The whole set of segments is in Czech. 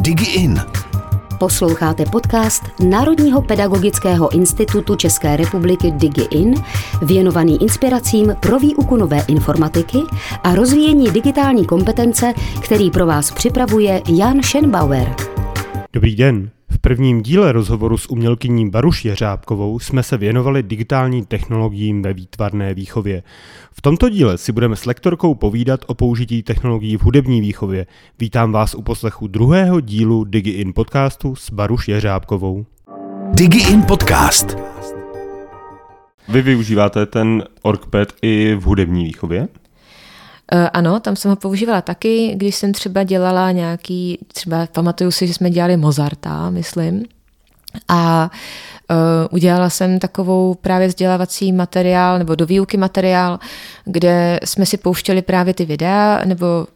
DigiIn. Posloucháte podcast Národního pedagogického institutu České republiky DigiIn, věnovaný inspiracím pro výuku nové informatiky a rozvíjení digitální kompetence, který pro vás připravuje Jan Schenbauer. Dobrý den. V prvním díle rozhovoru s umělkyní Baruš Jeřábkovou jsme se věnovali digitálním technologiím ve výtvarné výchově. V tomto díle si budeme s lektorkou povídat o použití technologií v hudební výchově. Vítám vás u poslechu druhého dílu DigiIn podcastu s Baruš Jeřábkovou. DigiIn podcast. Vy využíváte ten OrgPad i v hudební výchově? Uh, ano, tam jsem ho používala taky, když jsem třeba dělala nějaký, třeba pamatuju si, že jsme dělali Mozarta, myslím, a uh, udělala jsem takovou právě vzdělávací materiál nebo do výuky materiál, kde jsme si pouštěli právě ty videa nebo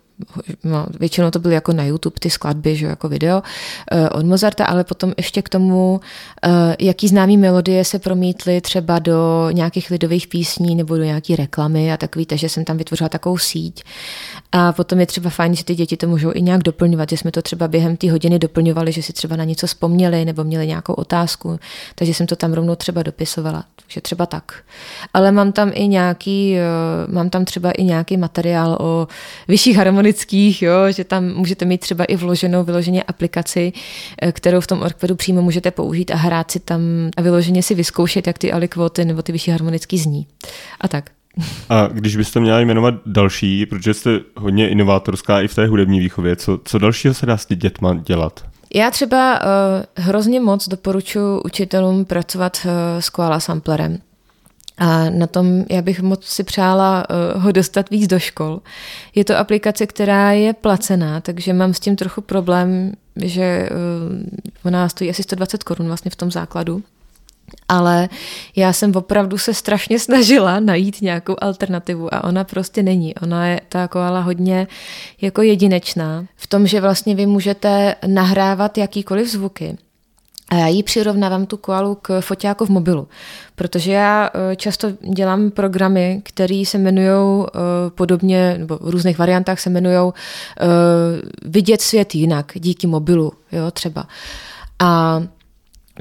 no, většinou to byly jako na YouTube ty skladby, že jako video uh, od Mozarta, ale potom ještě k tomu, uh, jaký známý melodie se promítly třeba do nějakých lidových písní nebo do nějaké reklamy a takový, takže jsem tam vytvořila takovou síť. A potom je třeba fajn, že ty děti to můžou i nějak doplňovat, že jsme to třeba během té hodiny doplňovali, že si třeba na něco vzpomněli nebo měli nějakou otázku, takže jsem to tam rovnou třeba dopisovala, takže třeba tak. Ale mám tam i nějaký, uh, mám tam třeba i nějaký materiál o vyšších harmoniích harmonických, jo, že tam můžete mít třeba i vloženou vyloženě aplikaci, eh, kterou v tom Orkvedu přímo můžete použít a hrát si tam a vyloženě si vyzkoušet, jak ty alikvoty nebo ty vyšší harmonický zní. A tak. A když byste měla jmenovat další, protože jste hodně inovátorská i v té hudební výchově, co, co dalšího se dá s dětma dělat? Já třeba uh, hrozně moc doporučuji učitelům pracovat uh, s koala samplerem. A na tom já bych moc si přála uh, ho dostat víc do škol. Je to aplikace, která je placená, takže mám s tím trochu problém, že uh, ona stojí asi 120 korun vlastně v tom základu. Ale já jsem opravdu se strašně snažila najít nějakou alternativu a ona prostě není. Ona je ta koala hodně jako jedinečná v tom, že vlastně vy můžete nahrávat jakýkoliv zvuky a já jí přirovnávám tu koalu k foťáku v mobilu, protože já eh, často dělám programy, které se jmenují eh, podobně, nebo v různých variantách se jmenují eh, vidět svět jinak díky mobilu, jo, třeba. A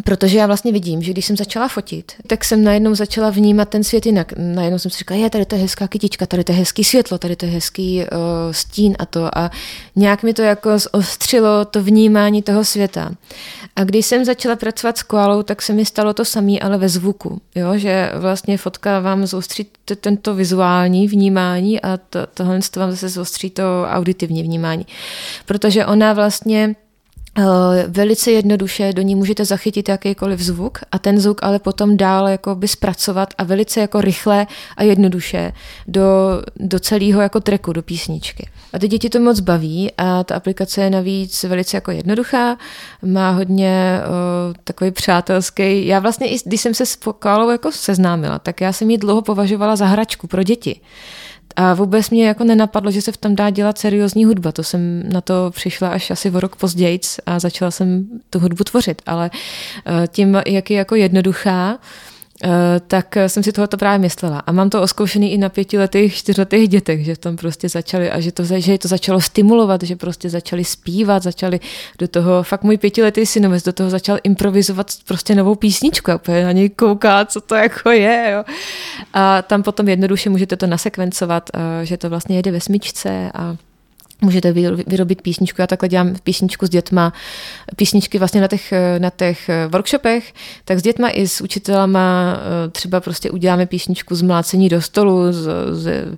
Protože já vlastně vidím, že když jsem začala fotit, tak jsem najednou začala vnímat ten svět jinak. Najednou jsem si říkala, je, tady to je hezká kytička, tady to je hezký světlo, tady to je hezký uh, stín a to. A nějak mi to jako zostřilo to vnímání toho světa. A když jsem začala pracovat s koalou, tak se mi stalo to samé, ale ve zvuku. Jo? Že vlastně fotka vám zostří tento vizuální vnímání a to, tohle vám zase zostří to auditivní vnímání. Protože ona vlastně velice jednoduše do ní můžete zachytit jakýkoliv zvuk a ten zvuk ale potom dál jakoby zpracovat a velice jako rychle a jednoduše do, do celého jako treku, do písničky. A ty děti to moc baví a ta aplikace je navíc velice jako jednoduchá, má hodně uh, takový přátelský. Já vlastně, i když jsem se s jako seznámila, tak já jsem ji dlouho považovala za hračku pro děti. A vůbec mě jako nenapadlo, že se v tom dá dělat seriózní hudba. To jsem na to přišla až asi o rok později a začala jsem tu hudbu tvořit. Ale eh, tím, jak je jako jednoduchá, tak jsem si tohoto právě myslela. A mám to oskoušený i na pětiletých, čtyřletých dětech, že tam prostě začali a že to, že to začalo stimulovat, že prostě začali zpívat, začali do toho, fakt můj pětiletý synovec do toho začal improvizovat prostě novou písničku a na něj kouká, co to jako je. Jo. A tam potom jednoduše můžete to nasekvencovat, eh, že to vlastně jede ve smyčce a můžete vyrobit písničku. Já takhle dělám písničku s dětma, písničky vlastně na těch, na těch workshopech, tak s dětma i s učitelama eh, třeba prostě uděláme písničku z mlácení do stolu, z, z,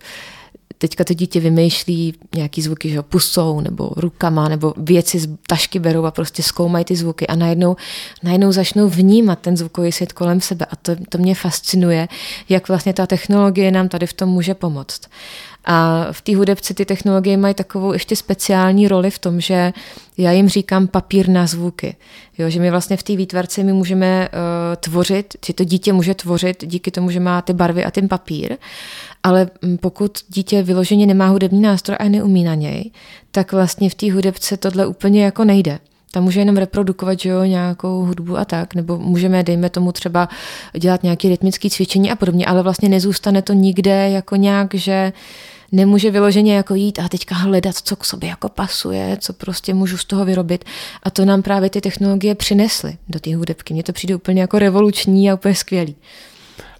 teďka to dítě vymýšlí nějaký zvuky, že pusou nebo rukama, nebo věci z tašky berou a prostě zkoumají ty zvuky a najednou, najednou začnou vnímat ten zvukový svět kolem sebe a to, to mě fascinuje, jak vlastně ta technologie nám tady v tom může pomoct. A v té hudebce ty technologie mají takovou ještě speciální roli v tom, že já jim říkám papír na zvuky. Jo, že my vlastně v té výtvarce my můžeme uh, tvořit, že to dítě může tvořit díky tomu, že má ty barvy a ten papír, ale mm, pokud dítě vyloženě nemá hudební nástroj a neumí na něj, tak vlastně v té hudebce tohle úplně jako nejde tam může jenom reprodukovat že jo, nějakou hudbu a tak, nebo můžeme, dejme tomu třeba dělat nějaké rytmické cvičení a podobně, ale vlastně nezůstane to nikde jako nějak, že nemůže vyloženě jako jít a teďka hledat, co k sobě jako pasuje, co prostě můžu z toho vyrobit. A to nám právě ty technologie přinesly do té hudebky. Mně to přijde úplně jako revoluční a úplně skvělý.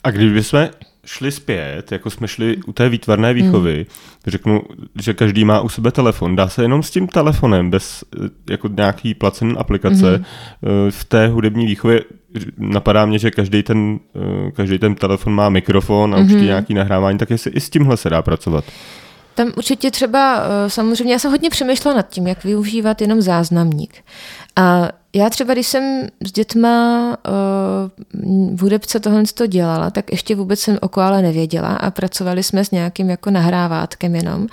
A kdybychom šli zpět, jako jsme šli u té výtvarné výchovy, hmm. řeknu, že každý má u sebe telefon, dá se jenom s tím telefonem, bez eh, jako nějaký placený aplikace, hmm. v té hudební výchově napadá mě, že každý ten, eh, každý ten telefon má mikrofon a určitě hmm. nějaký nahrávání, tak jestli i s tímhle se dá pracovat. Tam určitě třeba, samozřejmě, já jsem hodně přemýšlela nad tím, jak využívat jenom záznamník. A já třeba, když jsem s dětma uh, v hudebce tohle to dělala, tak ještě vůbec jsem o koale nevěděla a pracovali jsme s nějakým jako nahrávátkem jenom.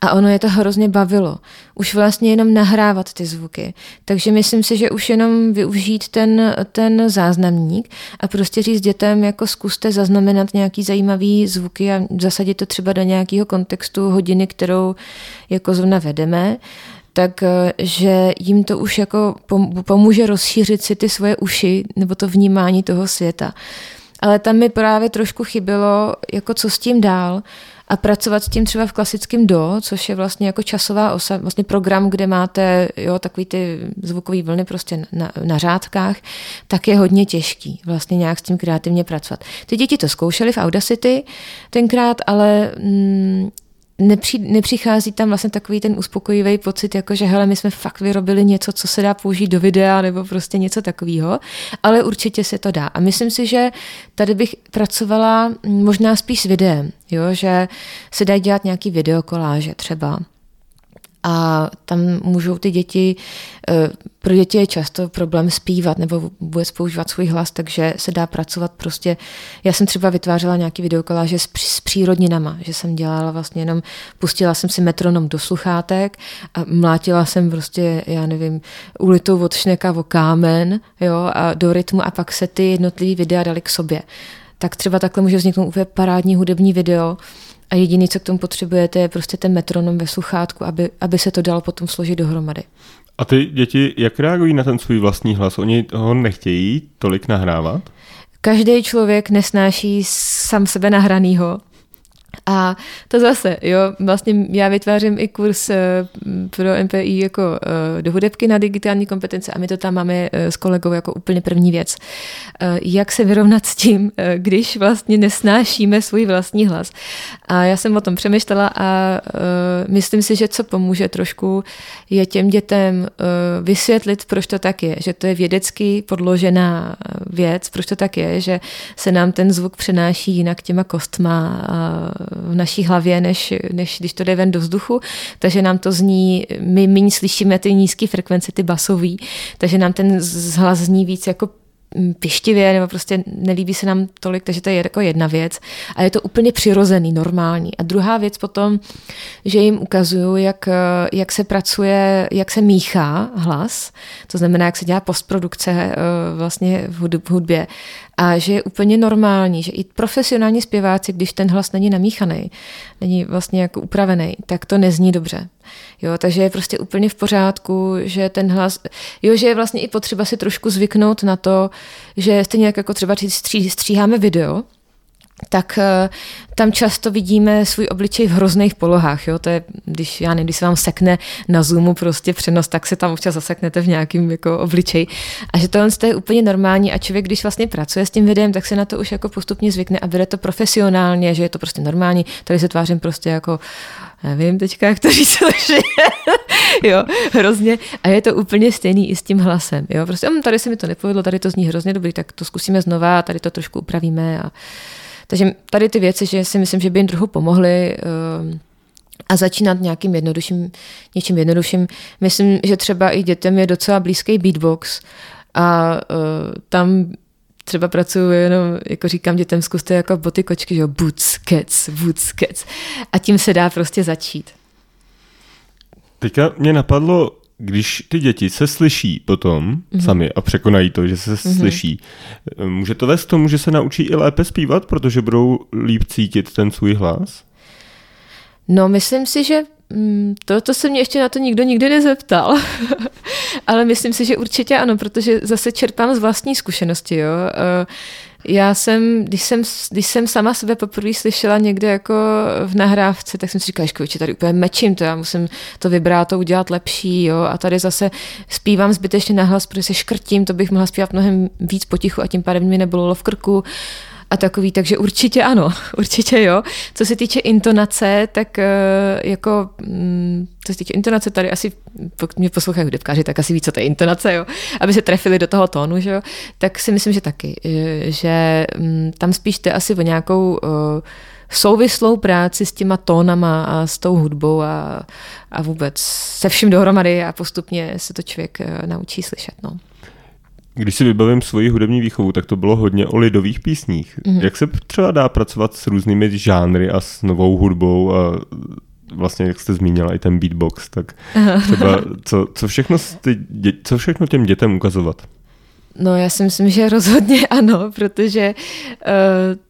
A ono je to hrozně bavilo. Už vlastně jenom nahrávat ty zvuky. Takže myslím si, že už jenom využít ten, ten záznamník a prostě říct dětem, jako zkuste zaznamenat nějaký zajímavý zvuky a zasadit to třeba do nějakého kontextu hodiny, kterou jako zrovna vedeme tak eh, že jim to už jako pomůže rozšířit si ty svoje uši nebo to vnímání toho světa. Ale tam mi právě trošku chybělo, jako co s tím dál a pracovat s tím třeba v klasickém do, což je vlastně jako časová osa, vlastně program, kde máte jo, takový ty zvukové vlny prostě na, na řádkách, tak je hodně těžký vlastně nějak s tím kreativně pracovat. Ty děti to zkoušely v Audacity tenkrát, ale mm, nepři, nepřichází tam vlastně takový ten uspokojivý pocit, jako že hele, my jsme fakt vyrobili něco, co se dá použít do videa nebo prostě něco takového, ale určitě se to dá. A myslím si, že tady bych pracovala možná spíš s videem, jo? že se dá dělat nějaký videokoláže třeba a tam můžou ty děti, eh, pro děti je často problém zpívat nebo vůbec používat svůj hlas, takže se dá pracovat prostě. Já jsem třeba vytvářela nějaký videokoláže s, s přírodninama, že jsem dělala vlastně jenom, pustila jsem si metronom do sluchátek a mlátila jsem prostě, já nevím, ulitou od šneka o kámen, jo, a do rytmu a pak se ty jednotlivé videa dali k sobě. Tak třeba takhle může vzniknout úplně parádní hudební video, a jediný, co k tomu potřebujete, je prostě ten metronom ve sluchátku, aby, aby se to dalo potom složit dohromady. A ty děti, jak reagují na ten svůj vlastní hlas? Oni ho nechtějí tolik nahrávat? Každý člověk nesnáší sám sebe nahranýho. A to zase, jo, vlastně já vytvářím i kurz eh, pro MPI jako eh, do hudebky na digitální kompetence a my to tam máme eh, s kolegou jako úplně první věc. Jak se vyrovnat s tím, když vlastně nesnášíme svůj vlastní hlas. A já jsem o tom přemýšlela a myslím si, že co pomůže trošku je těm dětem vysvětlit, proč to tak je, že to je vědecky podložená věc, proč to tak je, že se nám ten zvuk přenáší jinak těma kostma v naší hlavě, než, než když to jde ven do vzduchu, takže nám to zní, my méně slyšíme ty nízké frekvence, ty basový, takže nám ten hlas zní víc jako pištivě, nebo prostě nelíbí se nám tolik, takže to je jako jedna věc. A je to úplně přirozený, normální. A druhá věc potom, že jim ukazuju, jak, jak se pracuje, jak se míchá hlas, to znamená, jak se dělá postprodukce eh, vlastně v hudbě. A že je úplně normální, že i profesionální zpěváci, když ten hlas není namíchaný, není vlastně jako upravený, tak to nezní dobře. Jo, takže je prostě úplně v pořádku, že ten hlas, jo, že je vlastně i potřeba si trošku zvyknout na to, že stejně jako třeba stří, stříháme video, tak uh, tam často vidíme svůj obličej v hrozných polohách. Jo? To je, když, já nevím, když se vám sekne na Zoomu prostě přenos, tak se tam občas zaseknete v nějakým jako obličej. A že tohle je úplně normální a člověk, když vlastně pracuje s tím videem, tak se na to už jako postupně zvykne a bere to profesionálně, že je to prostě normální. Tady se tvářím prostě jako nevím teďka, jak to říct jo, hrozně. A je to úplně stejný i s tím hlasem. Jo, prostě hm, tady se mi to nepovedlo, tady to zní hrozně dobrý, tak to zkusíme znova, tady to trošku upravíme a takže tady ty věci, že si myslím, že by jim trochu pomohly ehm, a začínat nějakým jednodušším, něčím jednodušším. Myslím, že třeba i dětem je docela blízký beatbox a uh, tam třeba pracuji jenom, jako říkám dětem, zkuste jako boty kočky, že jo, boots, cats, boots, cats. A tím se dá prostě začít. Teďka mě napadlo, když ty děti se slyší potom mm-hmm. sami a překonají to, že se mm-hmm. slyší, může to vést tomu, že se naučí i lépe zpívat, protože budou líp cítit ten svůj hlas? No, myslím si, že mm, to, to se mě ještě na to nikdo nikdy nezeptal, ale myslím si, že určitě ano, protože zase čerpám z vlastní zkušenosti. Jo. já jsem, když jsem, když jsem sama sebe poprvé slyšela někde jako v nahrávce, tak jsem si říkala, že tady úplně mečím to, já musím to vybrat, to udělat lepší, jo, a tady zase zpívám zbytečně nahlas, protože se škrtím, to bych mohla zpívat mnohem víc potichu a tím pádem mi nebylo v krku a takový, takže určitě ano, určitě jo. Co se týče intonace, tak eh, jako, mm, co se týče intonace, tady asi, pokud mě poslouchají hudebkáři, tak asi ví, co to je intonace, jo, aby se trefili do toho tónu, že jo, tak si myslím, že taky, eh, že mm, tam spíš jde asi o nějakou eh, souvislou práci s těma tónama a s tou hudbou a, a vůbec se vším dohromady a postupně se to člověk naučí slyšet. No. Když si vybavím svoji hudební výchovu, tak to bylo hodně o lidových písních. Mm-hmm. Jak se třeba dá pracovat s různými žánry a s novou hudbou a vlastně, jak jste zmínila, i ten beatbox, tak třeba co, co, všechno, ty, co všechno těm dětem ukazovat? No já si myslím, že rozhodně ano, protože uh,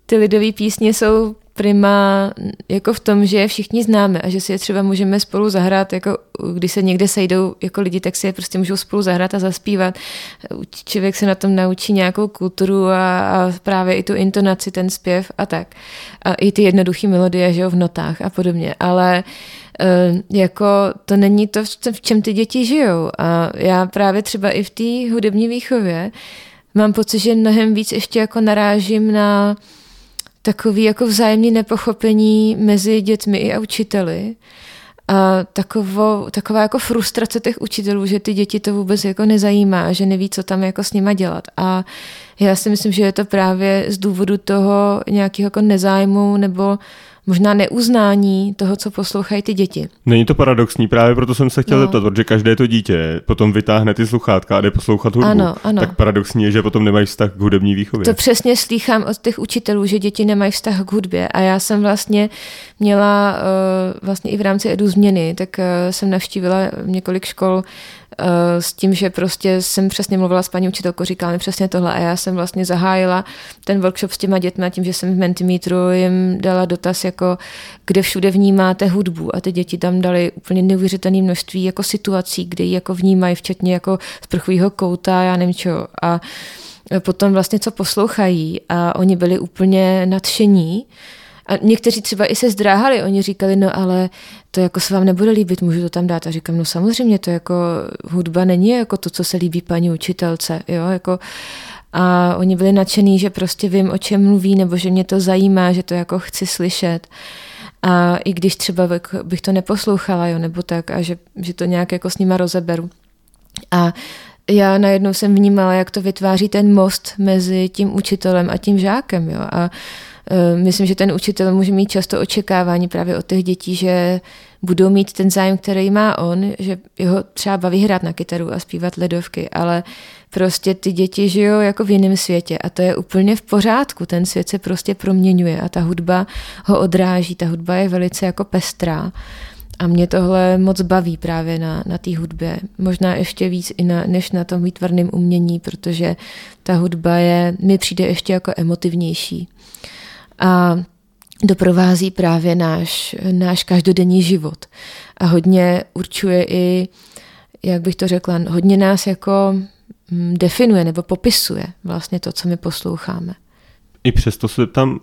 ty lidové písně jsou prima jako v tom, že je všichni známe a že si je třeba můžeme spolu zahrát, jako když se někde sejdou jako lidi, tak si je prostě můžou spolu zahrát a zaspívat. Člověk se na tom naučí nějakou kulturu a, a právě i tu intonaci, ten zpěv a tak. A i ty jednoduché melodie, že jo, v notách a podobně. Ale uh, jako to není to, v čem ty děti žijou. A já právě třeba i v té hudební výchově mám pocit, že mnohem víc ještě jako narážím na takový jako vzájemný nepochopení mezi dětmi i a učiteli. A takovo, taková jako frustrace těch učitelů, že ty děti to vůbec jako nezajímá, že neví, co tam jako s nima dělat. A já si myslím, že je to právě z důvodu toho nějakého jako nezájmu nebo možná neuznání toho, co poslouchají ty děti. Není to paradoxní, právě proto jsem se chtěl no. zeptat, protože každé to dítě potom vytáhne ty sluchátka a jde poslouchat hudbu. Ano, ano. Tak paradoxní je, že potom nemají vztah k hudební výchově. To přesně slýchám od těch učitelů, že děti nemají vztah k hudbě. A já jsem vlastně měla uh, vlastně i v rámci edu změny, tak uh, jsem navštívila několik škol Eh, s tím, že prostě jsem přesně mluvila s paní učitelkou, říkala mi přesně tohle a já jsem vlastně zahájila ten workshop s těma dětmi tím, že jsem v Mentimetru jim dala dotaz, jako kde všude vnímáte hudbu. A ty děti tam dali úplně neuvěřitelné množství jako situací, kde ji jako vnímají, včetně jako z prchového kouta, já nevím čo. A potom vlastně co poslouchají. A oni byli úplně nadšení, a někteří třeba i se zdráhali, oni říkali, no ale to jako se vám nebude líbit, můžu to tam dát. A říkám, no samozřejmě, to jako hudba není jako to, co se líbí paní učitelce, jo, jako a oni byli nadšení, že prostě vím, o čem mluví, nebo že mě to zajímá, že to jako chci slyšet. A i když třeba bych to neposlouchala, jo, nebo tak, a že, že to nějak jako s nima rozeberu. A já najednou jsem vnímala, jak to vytváří ten most mezi tím učitelem a tím žákem. Jo. A myslím, že ten učitel může mít často očekávání právě od těch dětí, že budou mít ten zájem, který má on, že jeho třeba baví hrát na kytaru a zpívat ledovky, ale prostě ty děti žijou jako v jiném světě a to je úplně v pořádku. Ten svět se prostě proměňuje a ta hudba ho odráží. Ta hudba je velice jako pestrá. A mě tohle moc baví právě na, na té hudbě. Možná ještě víc i na, než na tom výtvarném umění, protože ta hudba je, mi přijde ještě jako emotivnější a doprovází právě náš, náš každodenní život. A hodně určuje i, jak bych to řekla, hodně nás jako mm, definuje nebo popisuje vlastně to, co my posloucháme. I přesto se tam,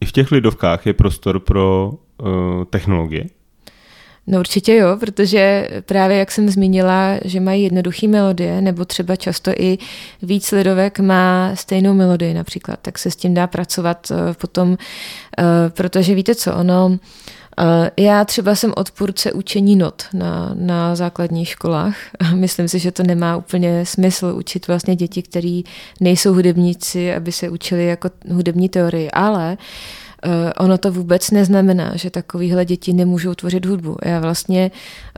i v těch lidovkách je prostor pro uh, technologie? No určitě jo, protože právě jak jsem zmínila, že mají jednoduché melodie, nebo třeba často i víc lidovek má stejnou melodii například, tak se s tím dá pracovat eh, potom, eh, protože víte co, ono, eh, já třeba jsem odpůrce učení not na, na základních školách. Myslím si, že to nemá úplně smysl učit vlastně děti, které nejsou hudebníci, aby se učili jako hudební teorii, ale uh, ono to vůbec neznamená, že takovýhle děti nemůžou tvořit hudbu. Já vlastně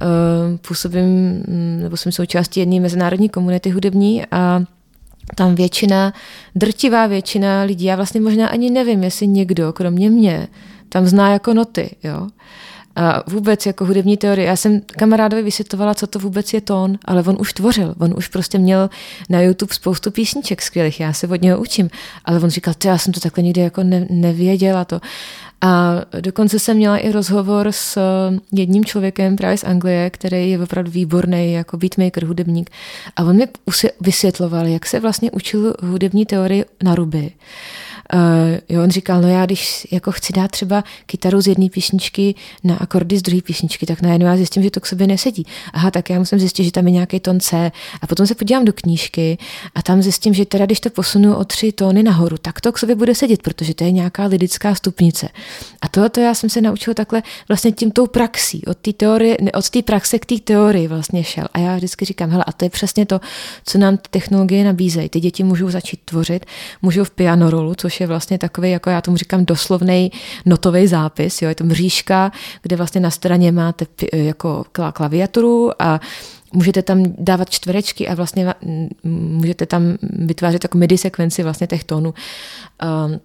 uh, působím, mm, nebo jsem součástí jedné mezinárodní komunity hudební a tam většina, drtivá většina lidí, já vlastně možná ani nevím, jestli někdo, kromě mě, tam zná jako noty, jo. A vůbec jako hudební teorie. Já jsem kamarádovi vysvětlovala, co to vůbec je tón, ale on už tvořil. On už prostě měl na YouTube spoustu písniček skvělých. Já se od něho učím. Ale on říkal, já jsem to takhle nikdy jako ne, nevěděla to. A dokonce jsem měla i rozhovor s jedním člověkem právě z Anglie, který je opravdu výborný jako beatmaker, hudebník. A on mi vysvětloval, jak se vlastně učil hudební teorii na ruby. Uh, jo, on říkal, no já když jako chci dát třeba kytaru z jedné písničky na akordy z druhé písničky, tak najednou já zjistím, že to k sobě nesedí. Aha, tak já musím zjistit, že tam je nějaký tón C. A potom se podívám do knížky a tam zjistím, že teda když to posunu o tři tóny nahoru, tak to k sobě bude sedět, protože to je nějaká lidická stupnice. A tohle já jsem se naučil takhle vlastně tím tou praxí, od té teorie, od té praxe k té teorii vlastně šel. A já vždycky říkám, hele, a to je přesně to, co nám technologie nabízejí. Ty děti můžou začít tvořit, můžou v piano rolu, což je vlastně takový, jako já tomu říkám, doslovný notový zápis. Jo? Je to mřížka, kde vlastně na straně máte jako klaviaturu a můžete tam dávat čtverečky a vlastně můžete tam vytvářet jako MIDI sekvenci vlastně těch tónů. Um,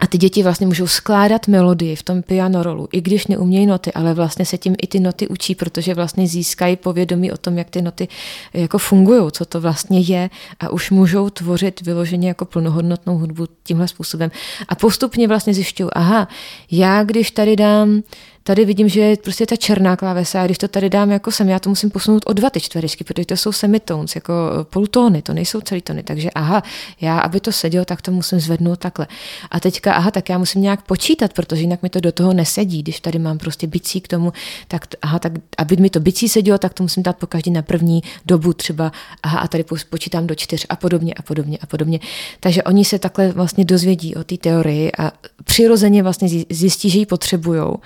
a ty děti vlastně můžou skládat melodii v tom piano rolu, i když neumějí noty, ale vlastně se tím i ty noty učí, protože vlastně získají povědomí o tom, jak ty noty jako fungují, co to vlastně je a už můžou tvořit vyloženě jako plnohodnotnou hudbu tímhle způsobem. A postupně vlastně zjišťují, aha, já když tady dám Tady vidím, že je prostě ta černá klávesa a když to tady dám jako sem, já to musím posunout o dva ty čtverečky, protože to jsou semitones, jako polutóny, to nejsou celý tony. Takže aha, já, aby to sedělo, tak to musím zvednout takhle. A teďka, aha, tak já musím nějak počítat, protože jinak mi to do toho nesedí. Když tady mám prostě bicí k tomu, tak aha, tak aby mi to bicí sedělo, tak to musím dát po každý na první dobu třeba, aha, a tady počítám do čtyř a podobně a podobně a podobně. Takže oni se takhle vlastně dozvědí o té teorii a přirozeně vlastně zjistí, že ji potřebujou.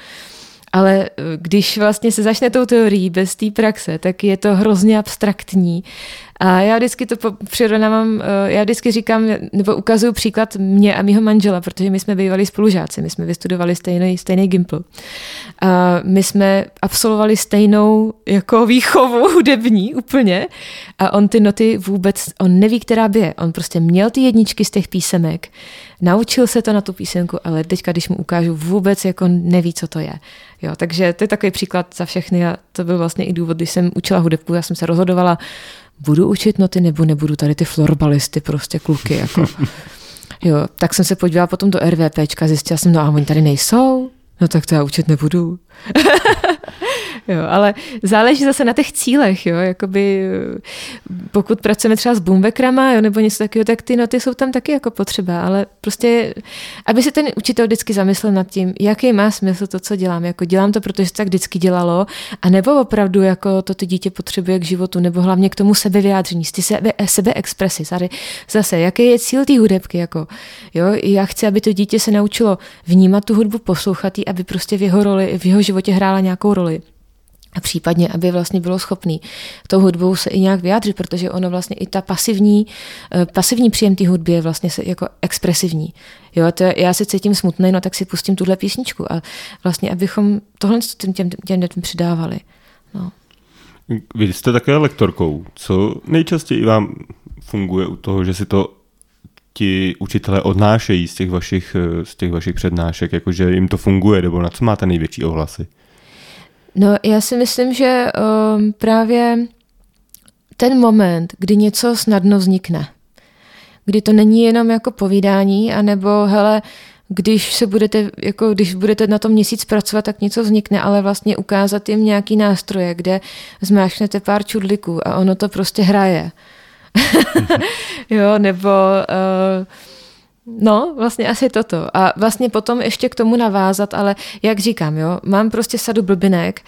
Ale eh, když vlastně se začne tou teorií bez té praxe, tak je to hrozně abstraktní a já vždycky to přirovnávám, eh, já vždycky říkám, nebo ukazuju příklad mě a mýho manžela, protože my jsme bývali spolužáci, my jsme vystudovali stejný, stejný gimpl. A my jsme absolvovali stejnou jako výchovu hudební úplně a on ty noty vůbec, on neví, která by je. On prostě měl ty jedničky z těch písemek, naučil se to na tu písemku, ale teďka, když mu ukážu, vůbec jako neví, co to je. Jo, takže to je takový příklad za všechny a to byl vlastně i důvod, když jsem učila hudebku, já jsem se rozhodovala, budu učit noty nebo nebudu tady ty florbalisty prostě kluky jako. Jo, tak jsem se podívala potom do RVPčka, zjistila jsem, no a oni tady nejsou, no tak to já učit nebudu. jo, ale záleží zase na těch cílech, jo, jakoby pokud pracujeme třeba s boombekrama, jo, nebo něco takového, tak ty noty jsou tam taky jako potřeba, ale prostě, aby se ten učitel vždycky zamyslel nad tím, jaký má smysl to, co dělám, jako dělám to, protože se tak vždycky dělalo, a nebo opravdu jako to ty dítě potřebuje k životu, nebo hlavně k tomu sebevyjádření, ty sebe, sebeexpresi, tady zase, jaký je cíl té hudebky, jako, jo, já chci, aby to dítě se naučilo vnímat tu hudbu, poslouchat ji, aby prostě v jeho roli, v jeho životě hrála nějakou roli. A případně, aby vlastně bylo schopný tou hudbou se i nějak vyjádřit, protože ono vlastně i ta pasivní, eh, pasivní příjem té hudby je vlastně jako expresivní. Jo, to je, já se cítím smutný, no tak si pustím tuhle písničku a vlastně, abychom tohle těm, těm, těm dětem přidávali. No. Vy jste také lektorkou. Co nejčastěji vám funguje u toho, že si to ti učitelé odnášejí z těch vašich, eh, z těch vašich přednášek, jakože jim to funguje, nebo na co máte největší ohlasy? No, já si myslím, že um, právě ten moment, kdy něco snadno vznikne, kdy to není jenom jako povídání, anebo hele, když se budete, jako když budete na tom měsíc pracovat, tak něco vznikne, ale vlastně ukázat jim nějaký nástroje, kde zmášnete pár čudliků a ono to prostě hraje. jo, nebo uh, No, vlastně asi toto. A vlastně potom ještě k tomu navázat, ale jak říkám, jo, mám prostě sadu blbinek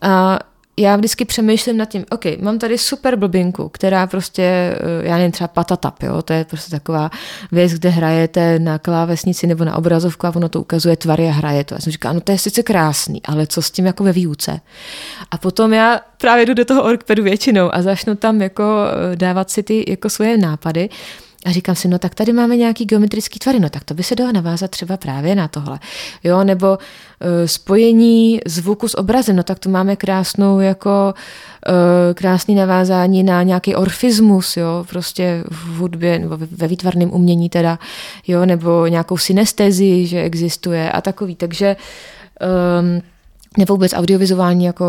a já vždycky přemýšlím nad tím, OK, mám tady super blbinku, která prostě, eh, já nevím, třeba patatap, jo, to je prostě taková věc, kde hrajete na klávesnici nebo na obrazovku a ono to ukazuje tvary a hraje to. Já jsem říkala, no to je sice krásný, ale co s tím jako ve výuce? A potom já právě jdu do toho orkpedu většinou a začnu tam jako eh, dávat si ty jako svoje nápady a říkám si, no tak tady máme nějaký geometrický tvary, no tak to by se dalo navázat třeba právě na tohle. Jo, nebo uh, spojení zvuku s obrazem, no tak tu máme krásnou jako uh, krásný navázání na nějaký orfismus, jo, prostě v hudbě, nebo ve výtvarném umění teda, jo, nebo nějakou synestezi, že existuje a takový, takže um, nebo vůbec audiovizuální jako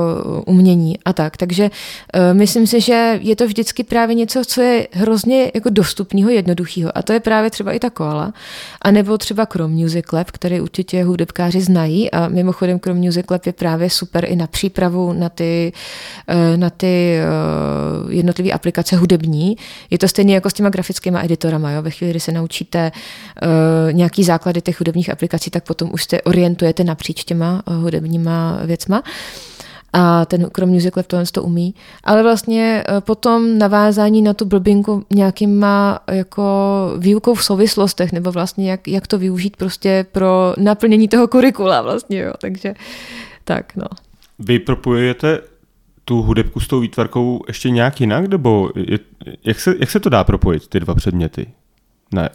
umění a tak. Takže uh, myslím si, že je to vždycky právě něco, co je hrozně jako dostupného, jednoduchého. A to je právě třeba i ta koala. A nebo třeba Chrome Music Lab, který určitě hudebkáři znají. A mimochodem Chrome Music Lab je právě super i na přípravu na ty, uh, na ty uh, jednotlivé aplikace hudební. Je to stejně jako s těma grafickými editorama. Jo? Ve chvíli, kdy se naučíte uh, nějaký základy těch hudebních aplikací, tak potom už se orientujete napříč těma uh, hudebníma věcma. A ten Chrome Music tohle to umí. Ale vlastně e, potom navázání na tu blbinku nějakýma jako výukou v souvislostech, nebo vlastně jak, jak to využít prostě pro naplnění toho kurikula vlastně, jo. Takže tak, no. Vy propojujete tu hudebku s tou výtvarkou ještě nějak jinak, nebo jak, se, jak se to dá propojit, ty dva předměty? Ne.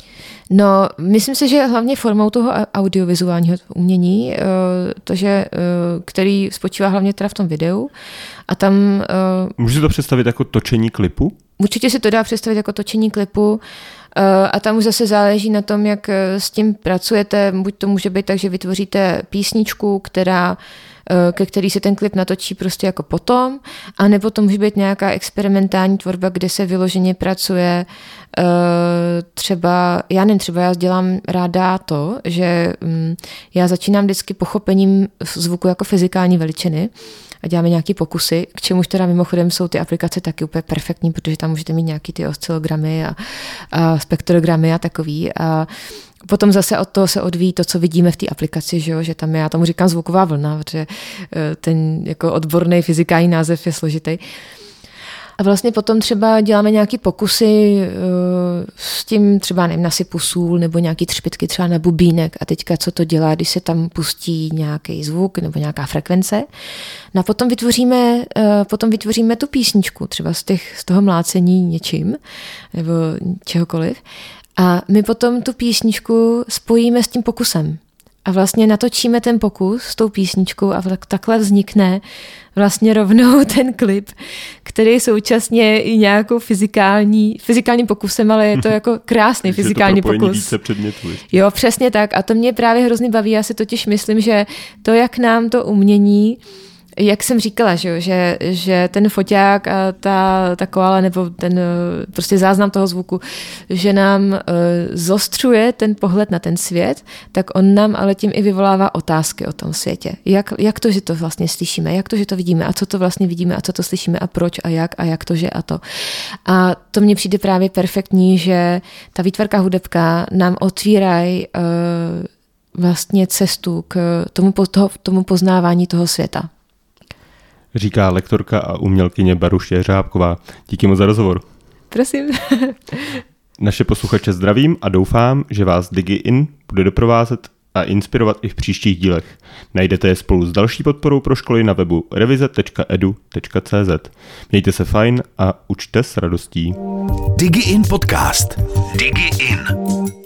No, myslím si, že hlavně formou toho audiovizuálního umění, eh, to, že, eh, který spočívá hlavně teda v tom videu. A tam... Eh, Můžete to představit jako točení klipu? Určitě si to dá představit jako točení klipu. A tam už zase záleží na tom, jak s tím pracujete. Buď to může být tak, že vytvoříte písničku, která ke který se ten klip natočí prostě jako potom, a nebo to může být nějaká experimentální tvorba, kde se vyloženě pracuje třeba, já nevím, třeba já dělám ráda to, že mm, já začínám vždycky pochopením zvuku jako fyzikální veličiny a děláme nějaké pokusy, k čemuž teda mimochodem jsou ty aplikace taky úplně perfektní, protože tam můžete mít nějaký ty oscilogramy a, a spektrogramy a takový. A Potom zase od toho se odvíjí to, co vidíme v té aplikaci, že, jo? že tam je, já tomu říkám zvuková vlna, protože eh, ten jako odborný fyzikální název je složitý. A vlastně potom třeba děláme nějaké pokusy uh, s tím třeba nevím, nasypu sůl nebo nějaký třpitky třeba na bubínek a teďka co to dělá, když se tam pustí nějaký zvuk nebo nějaká frekvence. No a potom vytvoříme, uh, potom vytvoříme tu písničku třeba z, těch, z toho mlácení něčím nebo čehokoliv. A my potom tu písničku spojíme s tím pokusem. A vlastně natočíme ten pokus s tou písničkou a tak, takhle vznikne vlastně rovnou ten klip, který je současně i nějakou fyzikální, fyzikálním pokusem, ale je to jako krásný fyzikální to pokus. více předmětů. Jo, přesně tak. A to mě právě hrozně baví. Já si totiž myslím, že to, jak nám to umění jak jsem říkala, že, že, že ten foťák a ta, ta koala nebo ten prostě záznam toho zvuku, že nám uh, zostřuje ten pohled na ten svět, tak on nám ale tím i vyvolává otázky o tom světě. Jak, jak to, že to vlastně slyšíme, jak to, že to vidíme? A co to vlastně vidíme? A co to slyšíme? A proč? A jak? A jak to, že? A to. A to mně přijde právě perfektní, že ta výtvarka hudebka nám otvírají uh, vlastně cestu k tomu, toho, tomu poznávání toho světa říká lektorka a umělkyně Baruše Řábková. Díky moc za rozhovor. Prosím. Naše posluchače zdravím a doufám, že vás DigiIn bude doprovázet a inspirovat i v příštích dílech. Najdete je spolu s další podporou pro školy na webu revize.edu.cz. Mějte se fajn a učte s radostí. DigiIn podcast. DigiIn.